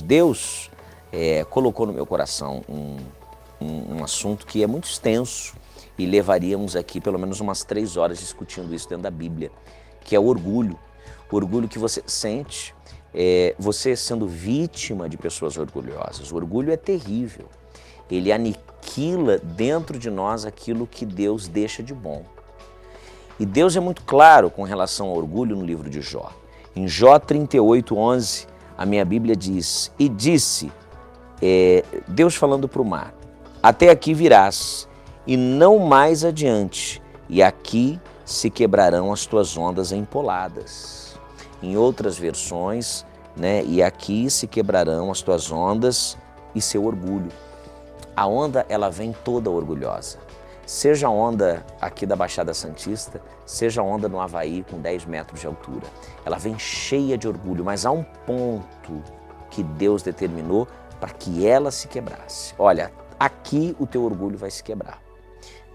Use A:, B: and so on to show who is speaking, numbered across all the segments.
A: Deus é, colocou no meu coração um, um, um, assunto que é muito extenso e levaríamos aqui pelo menos umas três horas discutindo isso dentro da Bíblia, que é o orgulho. O orgulho que você sente, é, você sendo vítima de pessoas orgulhosas. O orgulho é terrível. Ele aniquila dentro de nós aquilo que Deus deixa de bom. E Deus é muito claro com relação ao orgulho no livro de Jó. Em Jó 38, 11, a minha Bíblia diz: E disse, é, Deus falando para o mar: Até aqui virás, e não mais adiante, e aqui se quebrarão as tuas ondas empoladas. Em outras versões, né, e aqui se quebrarão as tuas ondas e seu orgulho. A onda, ela vem toda orgulhosa. Seja onda aqui da Baixada Santista, seja onda no Havaí com 10 metros de altura. Ela vem cheia de orgulho, mas há um ponto que Deus determinou para que ela se quebrasse. Olha, aqui o teu orgulho vai se quebrar.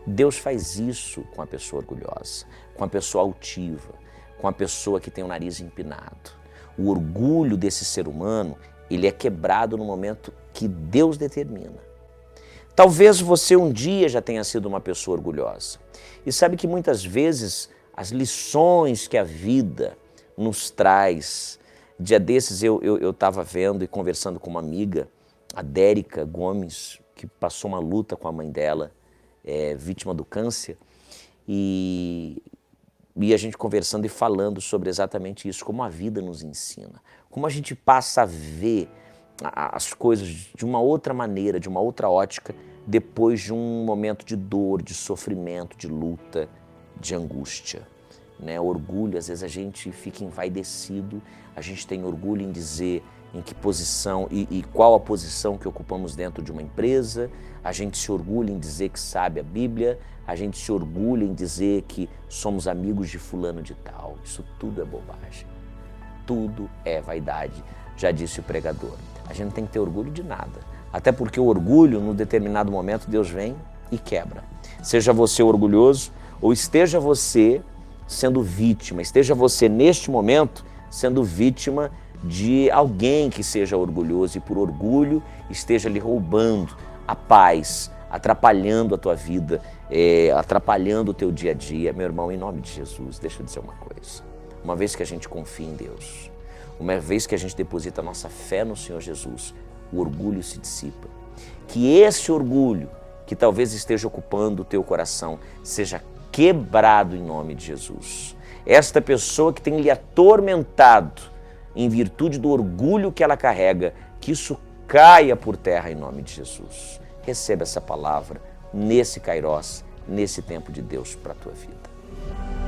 A: Deus faz isso com a pessoa orgulhosa, com a pessoa altiva, com a pessoa que tem o nariz empinado. O orgulho desse ser humano, ele é quebrado no momento que Deus determina. Talvez você um dia já tenha sido uma pessoa orgulhosa. E sabe que muitas vezes as lições que a vida nos traz. Dia desses eu estava eu, eu vendo e conversando com uma amiga, a Dérica Gomes, que passou uma luta com a mãe dela, é, vítima do câncer, e, e a gente conversando e falando sobre exatamente isso, como a vida nos ensina, como a gente passa a ver as coisas de uma outra maneira, de uma outra ótica, depois de um momento de dor, de sofrimento, de luta, de angústia. Né? Orgulho, às vezes a gente fica envaidecido, a gente tem orgulho em dizer em que posição e, e, qual a posição que ocupamos dentro de uma empresa, a gente se orgulha em dizer que sabe a Bíblia, a gente se orgulha em dizer que somos amigos de fulano de tal. Isso tudo é bobagem. Tudo é vaidade, já disse o pregador. A gente não tem que ter orgulho de nada. Até porque o orgulho, num determinado momento, Deus vem e quebra. Seja você orgulhoso ou esteja você sendo vítima, esteja você neste momento sendo vítima de alguém que seja orgulhoso e por orgulho esteja lhe roubando a paz, atrapalhando a tua vida, é, atrapalhando o teu dia a dia. Meu irmão, em nome de Jesus, deixa eu dizer uma coisa. Uma vez que a gente confia em Deus, uma vez que a gente deposita a nossa fé no Senhor Jesus, o orgulho se dissipa. Que esse orgulho que talvez esteja ocupando o teu coração seja quebrado em nome de Jesus. Esta pessoa que tem lhe atormentado em virtude do orgulho que ela carrega, que isso caia por terra em nome de Jesus. Receba essa palavra nesse Kairós, nesse tempo de Deus para a tua vida.